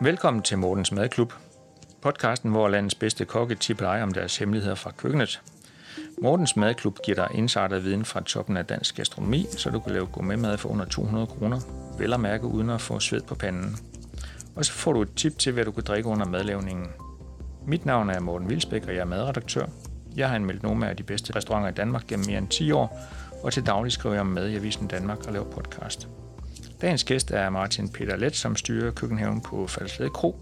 Velkommen til Mortens Madklub, podcasten, hvor landets bedste kokke tipper dig om deres hemmeligheder fra køkkenet. Mortens Madklub giver dig insider viden fra toppen af dansk gastronomi, så du kan lave gourmetmad for under 200 kroner, vel at mærke uden at få sved på panden. Og så får du et tip til, hvad du kan drikke under madlavningen. Mit navn er Morten Vilsbæk, og jeg er madredaktør. Jeg har anmeldt nogle af de bedste restauranter i Danmark gennem mere end 10 år, og til daglig skriver jeg om mad i Avisen Danmark og laver podcast. Dagens gæst er Martin Peter Let, som styrer køkkenhaven på Falsled Kro.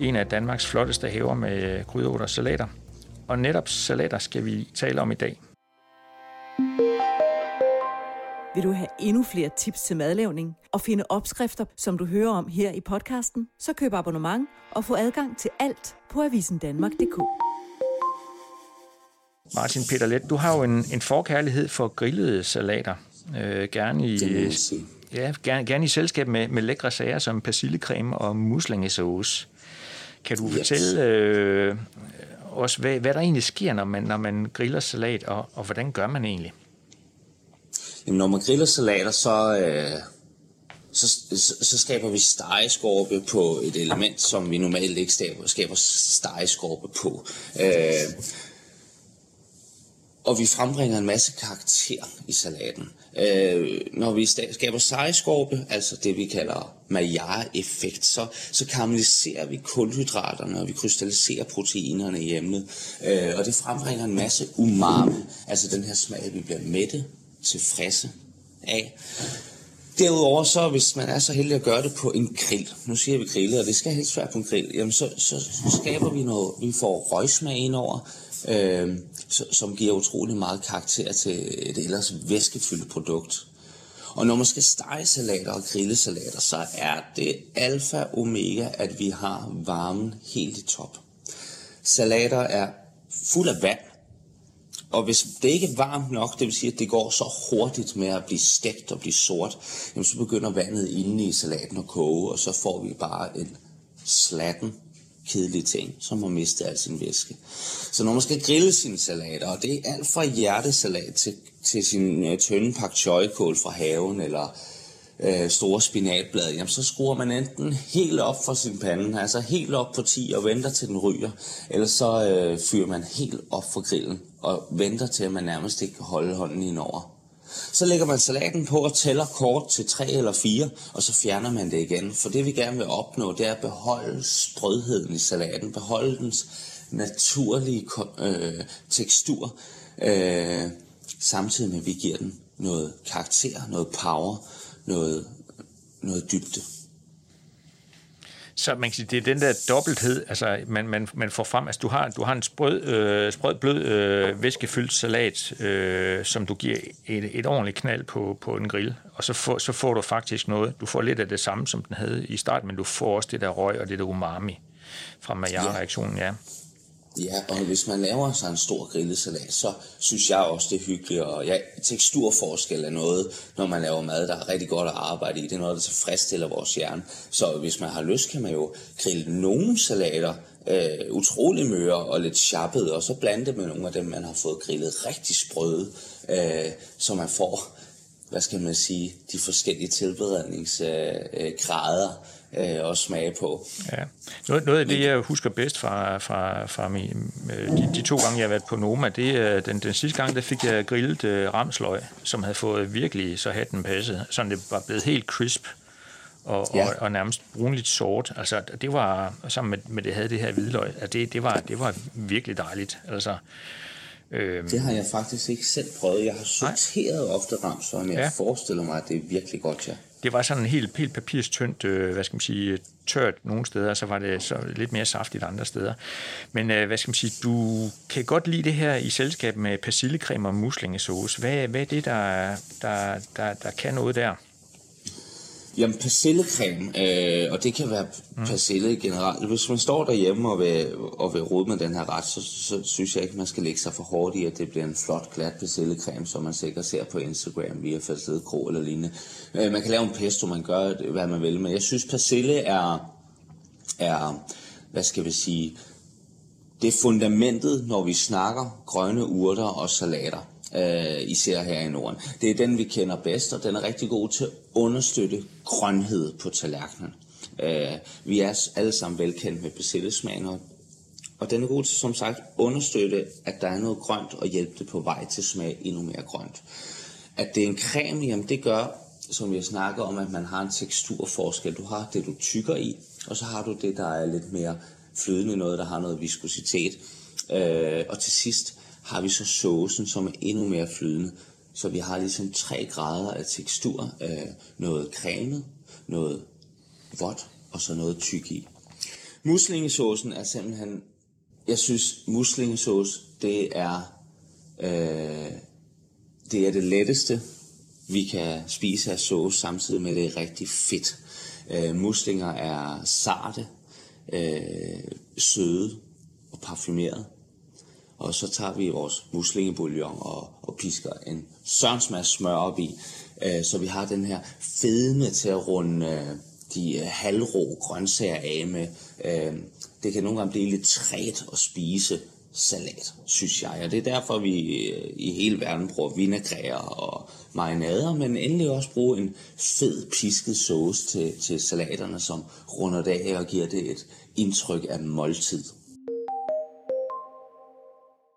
En af Danmarks flotteste haver med krydderurter og salater. Og netop salater skal vi tale om i dag. Vil du have endnu flere tips til madlavning og finde opskrifter, som du hører om her i podcasten, så køb abonnement og få adgang til alt på avisendanmark.dk. Martin Peter Let, du har jo en, en forkærlighed for grillede salater. Øh, gerne i, ja, gerne, gerne i selskab med, med lækre sager som persillecreme og muslingesauce. Kan du yes. fortælle øh, os, hvad, hvad der egentlig sker, når man, når man griller salat, og, og hvordan gør man egentlig? Jamen, når man griller salater, så, øh, så, så, så skaber vi stegeskorpe på et element, som vi normalt ikke skaber, skaber stegeskorpe på. Øh, og vi frembringer en masse karakter i salaten. Øh, når vi skaber sejskorpe, altså det vi kalder Maillard-effekt, så, så karamelliserer vi kulhydraterne, og vi krystalliserer proteinerne i emnet. Øh, og det frembringer en masse umami, altså den her smag, vi bliver mætte, tilfredse af. Derudover så, hvis man er så heldig at gøre det på en grill, nu siger vi grillet, og det skal helst være på en grill, jamen så, så skaber vi noget, vi får røgsmag ind over, øh, som giver utrolig meget karakter til et ellers væskefyldt produkt. Og når man skal stege salater og grille salater, så er det alfa og omega, at vi har varmen helt i top. Salater er fuld af vand, og hvis det ikke er varmt nok, det vil sige, at det går så hurtigt med at blive stegt og blive sort, jamen så begynder vandet inde i salaten at koge, og så får vi bare en slatten kedelige ting, som har mistet al sin væske. Så når man skal grille sine salater, og det er alt fra hjertesalat til, til sin øh, tynde pak kål fra haven, eller øh, store spinatblade, jamen så skruer man enten helt op for sin pande, altså helt op på 10 og venter til den ryger, eller så øh, fyrer man helt op for grillen og venter til, at man nærmest ikke kan holde hånden indover. Så lægger man salaten på og tæller kort til 3 eller 4, og så fjerner man det igen. For det vi gerne vil opnå, det er at beholde sprødheden i salaten, beholde dens naturlige øh, tekstur, øh, samtidig med at vi giver den noget karakter, noget power, noget, noget dybde. Så man kan sige, det er den der dobbelthed, altså man, man, man får frem, altså du har, du har en sprød, øh, sprød blød, øh, væskefyldt salat, øh, som du giver et, et ordentligt knald på, på en grill, og så får, så får du faktisk noget, du får lidt af det samme, som den havde i starten, men du får også det der røg og det der umami fra Maillard-reaktionen, ja. Ja, og hvis man laver sig en stor grillesalat, så synes jeg også, det er hyggeligt. Og ja, teksturforskel er noget, når man laver mad, der er rigtig godt at arbejde i. Det er noget, der tilfredsstiller vores hjerne. Så hvis man har lyst, kan man jo grille nogle salater øh, utrolig møre og lidt chappet, og så blande det med nogle af dem, man har fået grillet rigtig sprøde, øh, så man får, hvad skal man sige, de forskellige tilberedningsgrader. Øh, øh, at smage på. Ja. Noget, noget af det, jeg husker bedst fra, fra, fra min, øh, de, de to gange, jeg har været på Noma, det er den, den sidste gang, der fik jeg grillet uh, ramsløg, som havde fået virkelig så hatten passet, så det var blevet helt crisp og, ja. og, og nærmest brunligt sort. Altså, det var, sammen med, med det havde det her hvidløg, altså, det, det, var, det var virkelig dejligt. Altså, øh, det har jeg faktisk ikke selv prøvet. Jeg har sorteret nej. ofte ramsløg, men ja. jeg forestiller mig, at det er virkelig godt, ja det var sådan helt, helt papirstyndt, øh, hvad skal man sige, tørt nogle steder, så var det så lidt mere saftigt andre steder. Men øh, hvad skal man sige, du kan godt lide det her i selskab med persillecreme og muslingesauce. Hvad, hvad er det, der, der, der, der kan noget der? Jamen persillecreme, øh, og det kan være mm. persille generelt. Hvis man står derhjemme og vil, og vil rode med den her ret, så, så synes jeg ikke, man skal lægge sig for hårdt i, at det bliver en flot, glat persillecreme, som man sikkert ser på Instagram via Falsted Kro eller lignende. Øh, man kan lave en pesto, man gør hvad man vil, men jeg synes persille er, er hvad skal vi sige, det er fundamentet, når vi snakker grønne urter og salater øh, især her i Norden. Det er den, vi kender bedst, og den er rigtig god til at understøtte grønhed på tallerkenen. Øh, vi er alle sammen velkendt med persillesmagen, og den er god til, som sagt, understøtte, at der er noget grønt, og hjælpe det på vej til smag endnu mere grønt. At det er en creme, jamen det gør, som jeg snakker om, at man har en teksturforskel. Du har det, du tykker i, og så har du det, der er lidt mere flydende, noget, der har noget viskositet. Øh, og til sidst har vi så såsen, som er endnu mere flydende. Så vi har ligesom tre grader af tekstur. Øh, noget cremet, noget vådt og så noget tyk i. Muslingesaucen er simpelthen, jeg synes muslingesauce, det er, øh, det er det letteste, vi kan spise af sauce, samtidig med at det er rigtig fedt. Øh, muslinger er sarte, øh, søde og parfumeret. Og så tager vi vores muslingebouillon og, og pisker en sørensmads smør op i, øh, så vi har den her fedme til at runde øh, de øh, halvrå grøntsager af med. Øh, det kan nogle gange blive lidt træt at spise salat, synes jeg. Og det er derfor, vi øh, i hele verden bruger vinagræer og marinader, men endelig også bruge en fed pisket sauce til, til salaterne, som runder det af og giver det et indtryk af måltid.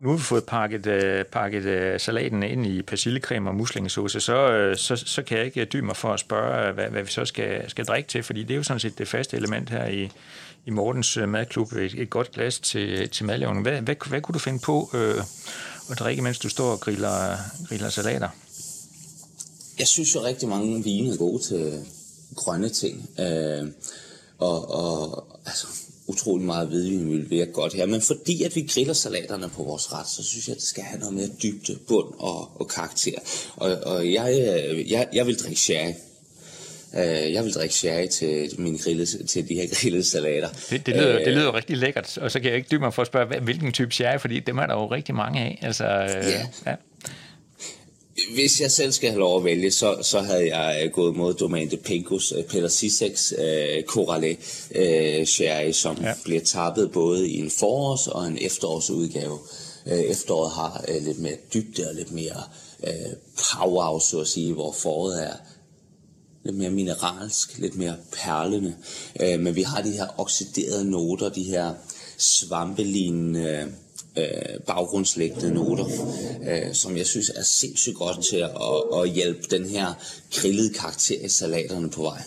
Nu har vi fået pakket, øh, pakket øh, salaten ind i persillecreme og muslingesauce, så, øh, så, så kan jeg ikke øh, dybe mig for at spørge, øh, hvad, hvad vi så skal, skal drikke til, fordi det er jo sådan set det faste element her i, i Mortens øh, madklub, et, et godt glas til, til madlavning. Hvad, hvad, hvad kunne du finde på øh, at drikke, mens du står og griller, griller salater? Jeg synes jo rigtig mange vine er gode til grønne ting. Øh, og, og altså, utrolig meget hvidvin vil virke godt her, men fordi at vi griller salaterne på vores ret, så synes jeg, at det skal have noget mere dybde, bund og, og karakter. Og, og jeg, øh, jeg, jeg vil drikke sherry. Øh, jeg vil drikke sherry til, mine grillede, til de her grillede salater. Det, det, lyder, det lyder rigtig lækkert, og så kan jeg ikke dybe mig for at spørge, hvilken type sherry, fordi dem er der jo rigtig mange af. Altså, ja. ja. Hvis jeg selv skal have lov at vælge, så, så havde jeg øh, gået mod Domaine de Pincos øh, Peter Siseks uh, Corale uh, sherry, som ja. bliver tappet både i en forårs- og en efterårsudgave. Uh, efteråret har uh, lidt mere dybde og lidt mere uh, power, så at sige, hvor foråret er lidt mere mineralsk, lidt mere perlende. Uh, men vi har de her oxiderede noter, de her svampelignende øh, Øh, baggrundslæggende noter, øh, som jeg synes er sindssygt godt til at, at, at hjælpe den her grillede karakter i salaterne på vej.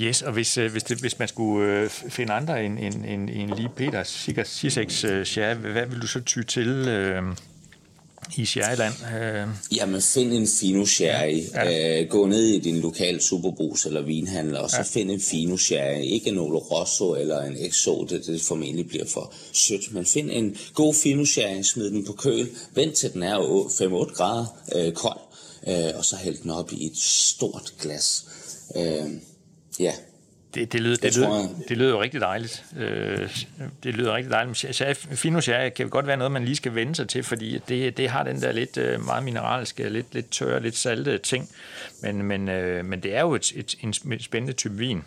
Yes, og hvis, øh, hvis, det, hvis man skulle øh, finde andre end, end, end, end lige Peter Siseks share, hvad vil du så ty til? Øh, i Sherryland? Øh. Jamen, find en fino sherry. Ja. Øh, gå ned i din lokale superbrus eller vinhandler, og så ja. find en fino sherry. Ikke en Olo Rosso eller en Exo, det, det formentlig bliver for sødt. Men find en god fino sherry, smid den på køl, vent til den er 5-8 grader øh, kold, øh, og så hæld den op i et stort glas. Øh, ja, det, det, lyder, det, lyder, det lyder jo rigtig dejligt. Øh, det lyder rigtig dejligt. Fino sherry kan godt være noget, man lige skal vende sig til, fordi det, det har den der lidt øh, meget mineralske, lidt, lidt tørre, lidt salte ting. Men, men, øh, men det er jo et, et, en spændende type vin.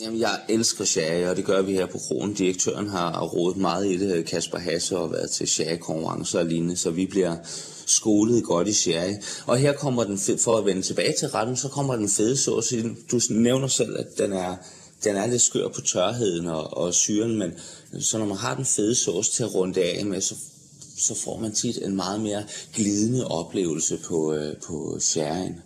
Jamen, jeg elsker sherry, og det gør vi her på kronen. Direktøren har rådet meget i det. Kasper Hasse og været til sherry-konkurrencer og lignende, så vi bliver skolet godt i sherry. Og her kommer den, for at vende tilbage til retten, så kommer den fede sauce. Du nævner selv, at den er, den er lidt skør på tørheden og, og syren, men så når man har den fede sauce til at runde af med, så, så får man tit en meget mere glidende oplevelse på, øh, på sherryen.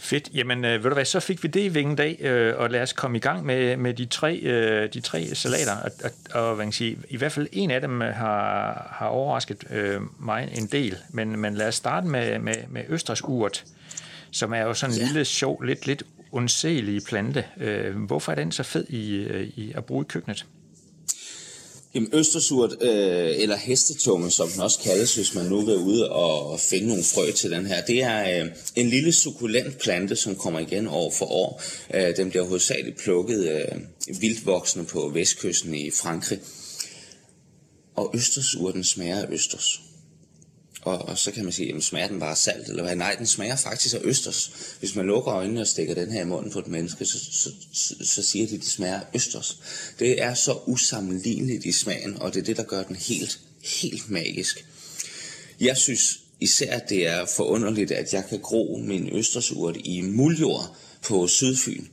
Fedt. Jamen, øh, ved du hvad, så fik vi det i vingen dag, øh, og lad os komme i gang med, med de, tre, øh, de tre salater. Og, og, og hvad kan sige, i hvert fald en af dem har, har overrasket øh, mig en del. Men, men lad os starte med, med, med Østers urt, som er jo sådan en ja. lille, sjov, lidt, lidt undselig plante. Øh, hvorfor er den så fed i, øh, i at bruge i køkkenet? Jamen østersurt, øh, eller hestetunge, som den også kaldes, hvis man nu vil ud og finde nogle frø til den her, det er øh, en lille sukulent plante, som kommer igen år for år. Øh, den bliver hovedsageligt plukket øh, vildvoksende på vestkysten i Frankrig. Og østersurten smager af østers. Og, og så kan man sige, at smager den bare salt, eller hvad? Nej, den smager faktisk af østers. Hvis man lukker øjnene og stikker den her i munden på et menneske, så, så, så, så siger de, at det smager af østers. Det er så usammenligneligt i smagen, og det er det, der gør den helt, helt magisk. Jeg synes især, at det er forunderligt, at jeg kan gro min østersurt i muljord på Sydfyn.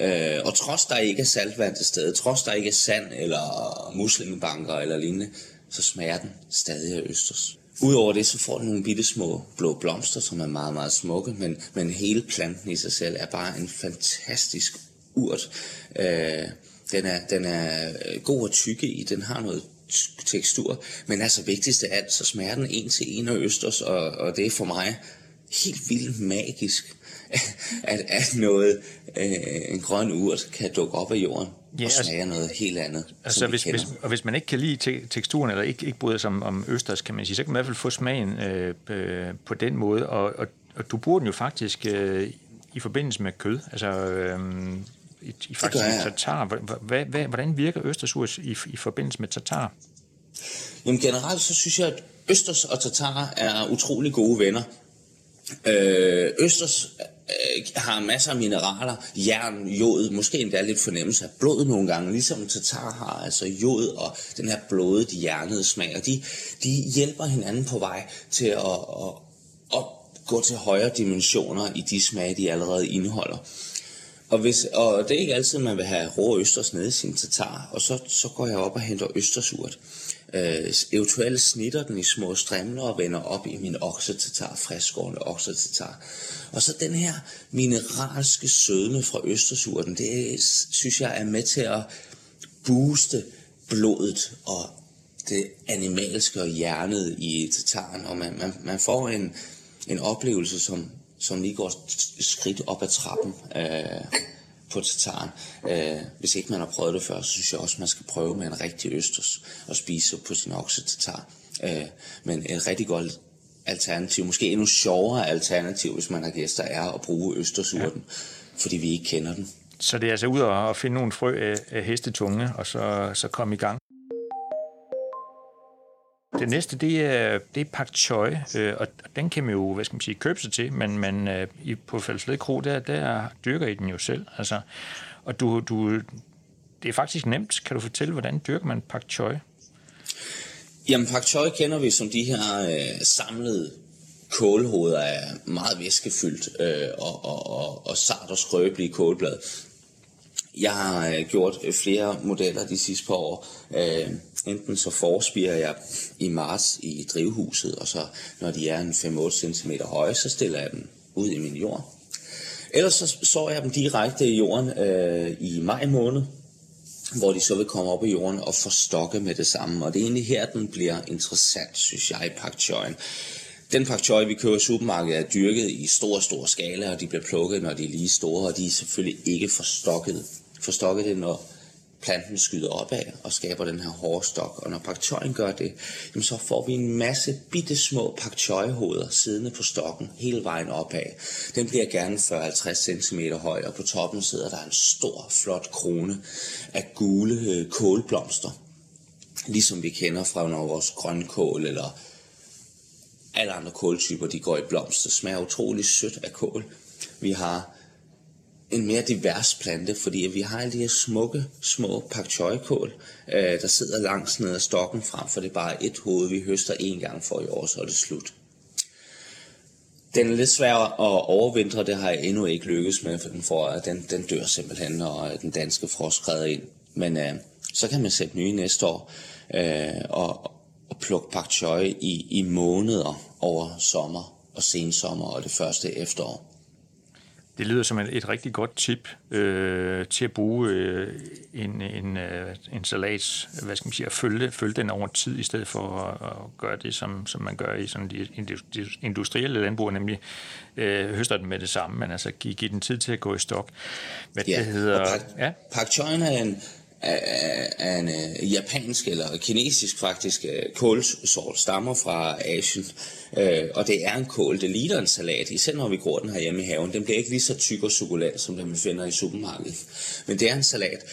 Øh, og trods der ikke er saltvand til stede, trods der ikke er sand eller muslingebanker eller lignende, så smager den stadig af østers. Udover det, så får den nogle bitte små blå blomster, som er meget, meget smukke, men, men hele planten i sig selv er bare en fantastisk urt. Øh, den, er, den er øh, god at tykke i, den har noget tekstur, men altså vigtigst af alt, så smager den en til en af østers, og, og det er for mig helt vildt magisk, at, at noget, øh, en grøn urt kan dukke op af jorden ja, og altså- smage altså, noget helt andet. Altså hvis, hvis, og hvis man ikke kan lide te- teksturen, eller ikke, ikke bryder sig om, om østers, kan man sige, så kan man i hvert fald få smagen øh, øh, på den måde, og, og, og du bruger den jo faktisk øh, i forbindelse med kød, altså øh, i, i faktisk tatar. Hvad, hvad, hvordan virker østersurs i, i forbindelse med tatar? Jamen generelt så synes jeg, at østers og tatar er utrolig gode venner. Øh, østers øh, har masser af mineraler, jern, jod, måske endda lidt fornemmelse af blod nogle gange, ligesom tatar har, altså jod og den her blodet, hjernede smag, og de, de hjælper hinanden på vej til at, at, at gå til højere dimensioner i de smage, de allerede indeholder. Og, hvis, og det er ikke altid, man vil have rå østers nede i sin tatar, og så, så går jeg op og henter østersurt. Øh, eventuelt snitter den i små strimler og vender op i min oksetatar, friskårende oksetatar. Og så den her mineralske sødme fra østersurten, det synes jeg er med til at booste blodet og det animalske og hjernet i tataren, og man, man, man får en, en oplevelse, som, som lige går skridt op ad trappen. Øh, på tataren. Øh, hvis ikke man har prøvet det før, så synes jeg også, man skal prøve med en rigtig østers og spise på sin tatar. Øh, men et rigtig godt alternativ, måske endnu sjovere alternativ, hvis man har gæster, er at bruge østersurten, ja. fordi vi ikke kender den. Så det er altså ud at finde nogle frø af hestetunge, og så, så komme i gang. Det næste, det er, det er pak choi, øh, og den kan man jo, hvad skal man sige, købe sig til, men, men øh, på Fældesled Kro, der, der dyrker I den jo selv. Altså, og du, du, det er faktisk nemt. Kan du fortælle, hvordan dyrker man pak choi? Jamen, pak choi kender vi som de her øh, samlede kålhoveder er meget væskefyldt øh, og, og, og, og sart og skrøbelige kålblad. Jeg har øh, gjort flere modeller de sidste par år. Øh, enten så forspirer jeg i marts i drivhuset, og så når de er en 5-8 cm høje, så stiller jeg dem ud i min jord. Ellers så sår jeg dem direkte i jorden øh, i maj måned, hvor de så vil komme op i jorden og forstokke med det samme. Og det er egentlig her, den bliver interessant, synes jeg, i pak choyen. Den pak choi, vi køber i supermarkedet, er dyrket i stor, stor skala, og de bliver plukket, når de er lige store, og de er selvfølgelig ikke forstokket. Forstokket det, når planten skyder opad og skaber den her hårde stok. Og når pak gør det, jamen så får vi en masse bitte små pak hoveder siddende på stokken hele vejen opad. Den bliver gerne 40-50 cm høj, og på toppen sidder der en stor, flot krone af gule øh, kålblomster. Ligesom vi kender fra når vores grønkål eller alle andre kåltyper, de går i blomster. Det smager utrolig sødt af kål. Vi har en mere divers plante, fordi vi har alle de her smukke, små pak choi kål, øh, der sidder langs ned ad stokken frem, for det er bare et hoved, vi høster en gang for i år, så er det slut. Den er lidt svær at overvintre, det har jeg endnu ikke lykkes med, for den, får, den, den dør simpelthen, når øh, den danske frost skrider ind. Men øh, så kan man sætte nye næste år, øh, og, og plukke pak choi i, i måneder over sommer og sensommer og det første efterår. Det lyder som et, et rigtig godt tip øh, til at bruge øh, en, en, øh, en salat, hvad skal man sige, at følge, følge den over tid, i stedet for at, at gøre det, som, som man gør i sådan de industrielle landbrug, nemlig øh, høster den med det samme, men altså give, give den tid til at gå i stok. Hvad ja, det hedder, pak, ja? pak choyen er en, af en øh, japansk eller kinesisk faktisk øh, kålsort stammer fra Asien. Øh, og det er en kål, det ligner en salat, især når vi gror den hjemme i haven. Den bliver ikke lige så tyk og sukulent, som den vi finder i supermarkedet. Men det er en salat,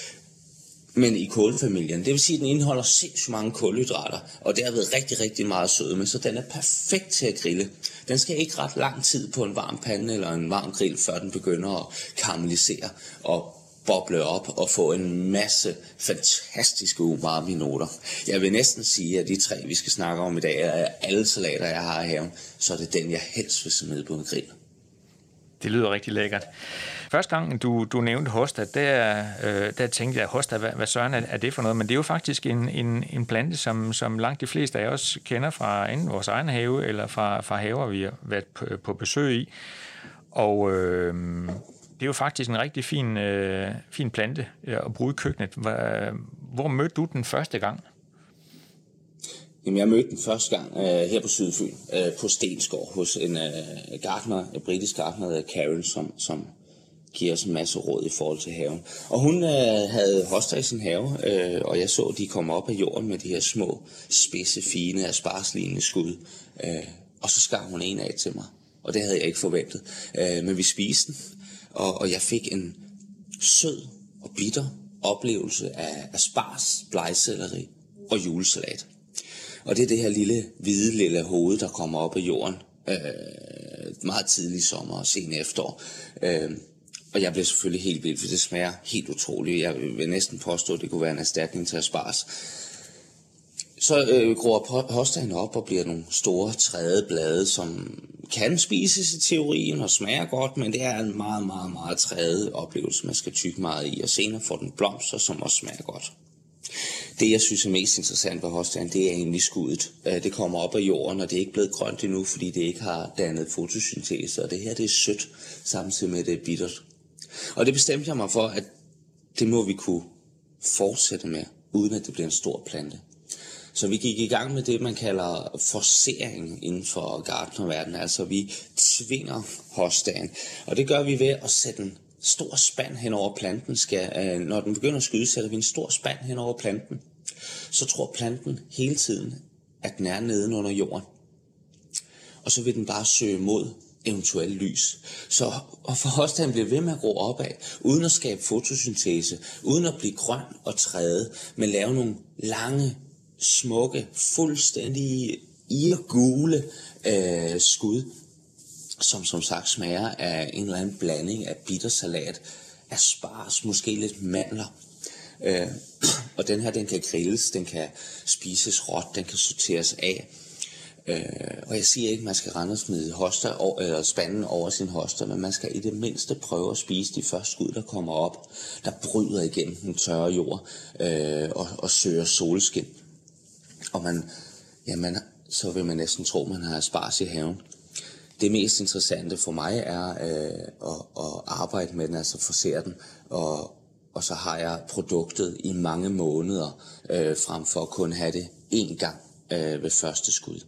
men i kålfamilien. Det vil sige, at den indeholder sindssygt mange kulhydrater, og derved rigtig, rigtig meget sødme, så den er perfekt til at grille. Den skal ikke ret lang tid på en varm pande eller en varm grill, før den begynder at karamellisere og boble op og få en masse fantastiske umami-noter. Jeg vil næsten sige, at de tre, vi skal snakke om i dag, er alle salater, jeg har i haven, så er det den, jeg helst vil smide på en grill. Det lyder rigtig lækkert. Første gang, du, du nævnte hosta, der, øh, der tænkte jeg, hosta, hvad, hvad søren er, er det for noget? Men det er jo faktisk en, en, en plante, som, som langt de fleste af os kender fra enten vores egen have, eller fra, fra haver, vi har været på, på besøg i. Og øh, det er jo faktisk en rigtig fin, øh, fin plante øh, at bruge i køkkenet. Hvor mødte du den første gang? Jamen, jeg mødte den første gang øh, her på Sydfyn, øh, på Stensgård, hos en øh, gartner, en britisk gartner, der Karen, som, som giver os en masse råd i forhold til haven. Og hun øh, havde hoster i sin have, øh, og jeg så, at de kom op af jorden med de her små, spidse, fine, asparslignende skud. Øh, og så skar hun en af til mig, og det havde jeg ikke forventet. Øh, men vi spiste den, og, og jeg fik en sød og bitter oplevelse af asparges, blegselleri og julesalat. Og det er det her lille, hvide lille hoved, der kommer op af jorden øh, meget tidlig sommer og sen efterår. Øh, og jeg blev selvfølgelig helt vild, for det smager helt utroligt. Jeg vil næsten påstå, at det kunne være en erstatning til aspars. Så øh, gror hostaen op og bliver nogle store træde blade, som kan spises i teorien og smager godt, men det er en meget, meget, meget træde oplevelse, man skal tykke meget i. Og senere får den blomster, som også smager godt. Det, jeg synes er mest interessant ved hostaen, det er egentlig skuddet. Øh, det kommer op af jorden, og det er ikke blevet grønt endnu, fordi det ikke har dannet fotosyntese. Og det her, det er sødt, samtidig med, at det er bittert. Og det bestemte jeg mig for, at det må vi kunne fortsætte med, uden at det bliver en stor plante. Så vi gik i gang med det, man kalder forsering inden for gartnerverdenen. Altså vi tvinger hostaen. Og det gør vi ved at sætte en stor spand hen over planten. Skal, øh, når den begynder at skyde, sætter vi en stor spand hen over planten. Så tror planten hele tiden, at den er nede under jorden. Og så vil den bare søge mod eventuelt lys. Så og for hostagen bliver ved med at gro opad, uden at skabe fotosyntese, uden at blive grøn og træde, men lave nogle lange, smukke, fuldstændig irgule øh, skud, som som sagt smager af en eller anden blanding af bittersalat, asparges, måske lidt mandler. Øh, og den her, den kan grilles, den kan spises råt, den kan sorteres af. Øh, og jeg siger ikke, at man skal rende og smide hoster, eller øh, spanden over sin hoster, men man skal i det mindste prøve at spise de første skud, der kommer op, der bryder igennem den tørre jord øh, og, og søger solskin. Og man, ja, man, så vil man næsten tro, man har spars i haven. Det mest interessante for mig er øh, at, at arbejde med den, altså forsere den, og, og så har jeg produktet i mange måneder, øh, frem for at kun have det én gang øh, ved første skud.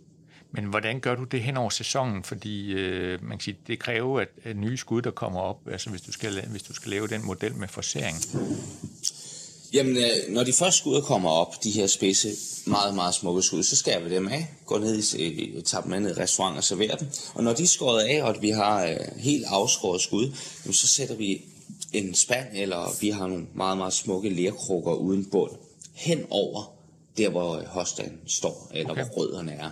Men hvordan gør du det hen over sæsonen? Fordi øh, man kan sige, det kræver at, at nye skud, der kommer op, altså hvis du skal, hvis du skal lave den model med forsering. Jamen, øh, når de første skud kommer op, de her spidse, meget, meget smukke skud, så skærer vi dem af, går ned i, tager dem med ned i restaurant og serverer dem. Og når de er skåret af, og vi har øh, helt afskåret skud, jamen, så sætter vi en spand, eller vi har nogle meget, meget smukke lerkrukker uden bund, hen over der, hvor hostagen står, eller okay. hvor rødderne er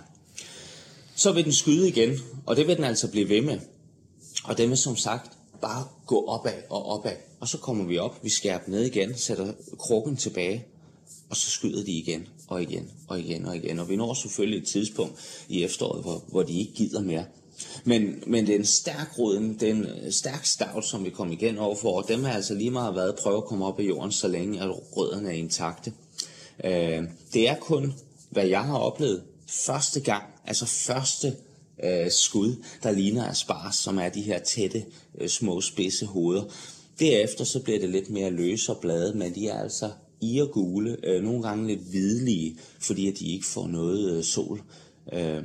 så vil den skyde igen, og det vil den altså blive ved med. Og den vil som sagt bare gå opad og opad. Og så kommer vi op, vi skærer ned igen, sætter krukken tilbage, og så skyder de igen og igen og igen og igen. Og vi når selvfølgelig et tidspunkt i efteråret, hvor, hvor de ikke gider mere. Men, men det er en stærk roden, det er en øh, stærk stavt, som vi kommer igen overfor, og dem har altså lige meget været prøve at komme op i jorden, så længe at rødderne er intakte. Øh, det er kun, hvad jeg har oplevet, første gang, altså første øh, skud, der ligner asparges, som er de her tætte, øh, små spidse hoveder. Derefter så bliver det lidt mere løse og blade, men de er altså irgule, øh, nogle gange lidt hvidlige, fordi at de ikke får noget øh, sol. Øh,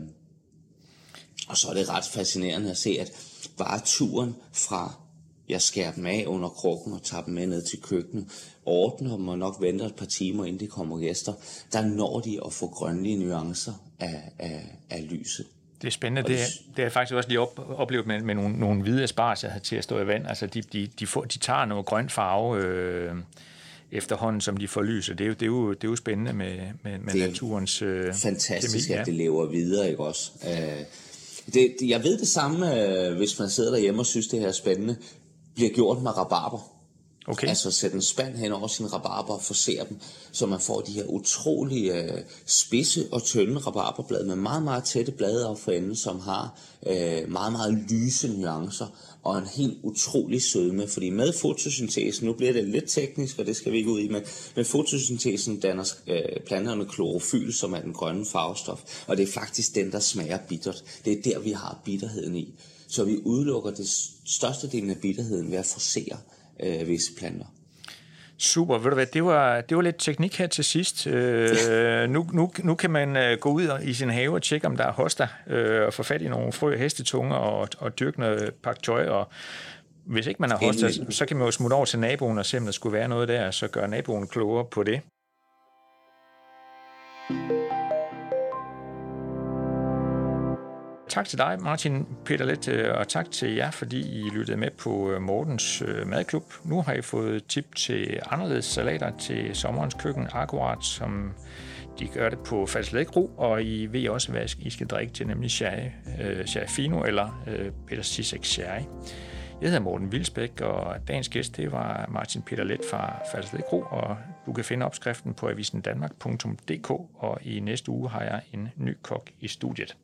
og så er det ret fascinerende at se, at bare turen fra jeg skærer dem af under krukken og tager dem med ned til køkkenet, ordner dem og nok venter et par timer, inden de kommer gæster, der når de at få grønlige nuancer af, af, af lyset. Det er spændende. Det, det har jeg faktisk også lige op, oplevet med, med nogle, nogle hvide spars, jeg havde til at stå i vand. Altså, de, de, de, får, de tager noget grøn farve øh, efterhånden, som de får lys. Det er jo, det er jo, det er jo spændende med, med, med det naturens øh, fantastisk, kemi, ja. at det lever videre, ikke også? Øh, det, jeg ved det samme, øh, hvis man sidder derhjemme og synes, det her er spændende, bliver gjort med rabarber. Okay. Altså sætte en spand hen over sin rabarber og forsere dem, så man får de her utrolige øh, spidse og tynde rabarberblade med meget, meget tætte blade af enden, som har øh, meget, meget lyse nuancer og en helt utrolig sødme. Fordi med fotosyntesen, nu bliver det lidt teknisk, og det skal vi ikke ud i, men med fotosyntesen danner øh, planterne klorofyl, som er den grønne farvestof, og det er faktisk den, der smager bittert. Det er der, vi har bitterheden i. Så vi udelukker det største del af bitterheden ved at forsere øh, visse planter. Super, ved du hvad, det var, det var lidt teknik her til sidst. Øh, nu, nu, nu kan man øh, gå ud i sin have og tjekke, om der er hosta, øh, og få fat i nogle frø og hestetunger og, og dyrke noget pak tøj. Og hvis ikke man har hosta, så kan man jo smutte over til naboen og se, om der skulle være noget der, så gør naboen klogere på det. Tak til dig, Martin Peter Let, øh, og tak til jer, fordi I lyttede med på øh, Mortens øh, Madklub. Nu har I fået tip til anderledes salater til sommerens køkken, akkurat som de gør det på Falslækro, og I ved også, hvad I skal drikke til, nemlig sherry, øh, sherry fino eller øh, Peter Sisek sherry. Jeg hedder Morten Vilsbæk, og dagens gæst det var Martin Peter Let fra Falslækro, og du kan finde opskriften på avisendanmark.dk, og i næste uge har jeg en ny kok i studiet.